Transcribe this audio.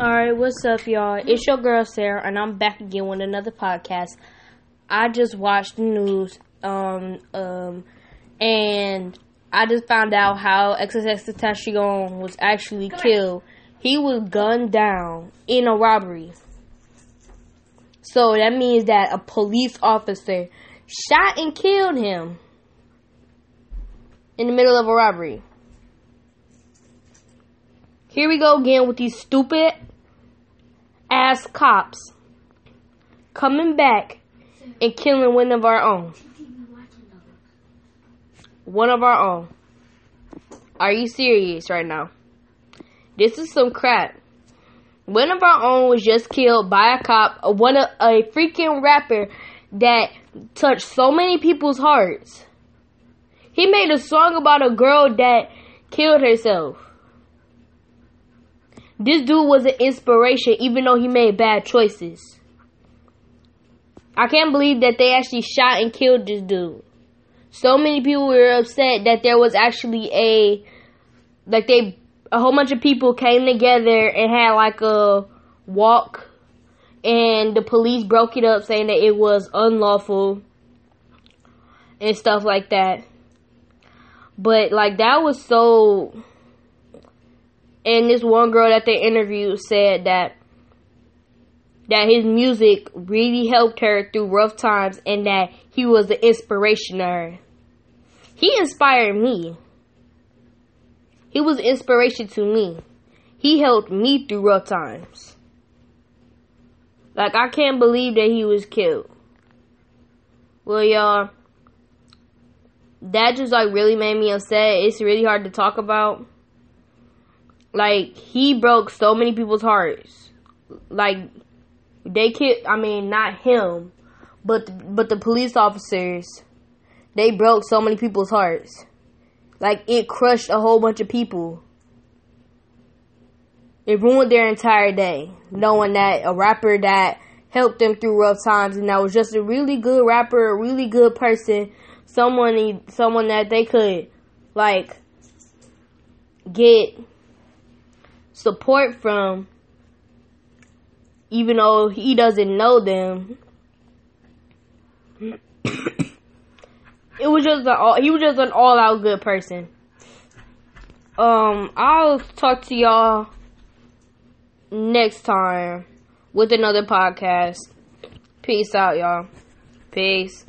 Alright, what's up, y'all? It's your girl Sarah, and I'm back again with another podcast. I just watched the news, um, um, and I just found out how XXX Tentacion was actually killed. He was gunned down in a robbery. So that means that a police officer shot and killed him in the middle of a robbery. Here we go again with these stupid ass cops coming back and killing one of our own. One of our own. Are you serious right now? This is some crap. One of our own was just killed by a cop, one of a freaking rapper that touched so many people's hearts. He made a song about a girl that killed herself. This dude was an inspiration even though he made bad choices. I can't believe that they actually shot and killed this dude. So many people were upset that there was actually a like they a whole bunch of people came together and had like a walk and the police broke it up saying that it was unlawful and stuff like that. But like that was so and this one girl that they interviewed said that that his music really helped her through rough times and that he was the inspiration to her. He inspired me. He was inspiration to me. He helped me through rough times. Like I can't believe that he was killed. Well y'all that just like really made me upset. It's really hard to talk about like he broke so many people's hearts. Like they killed. I mean, not him, but but the police officers. They broke so many people's hearts. Like it crushed a whole bunch of people. It ruined their entire day, knowing that a rapper that helped them through rough times and that was just a really good rapper, a really good person, someone someone that they could like get support from, even though he doesn't know them. it was just an all, he was just an all out good person. Um, I'll talk to y'all next time with another podcast. Peace out, y'all. Peace.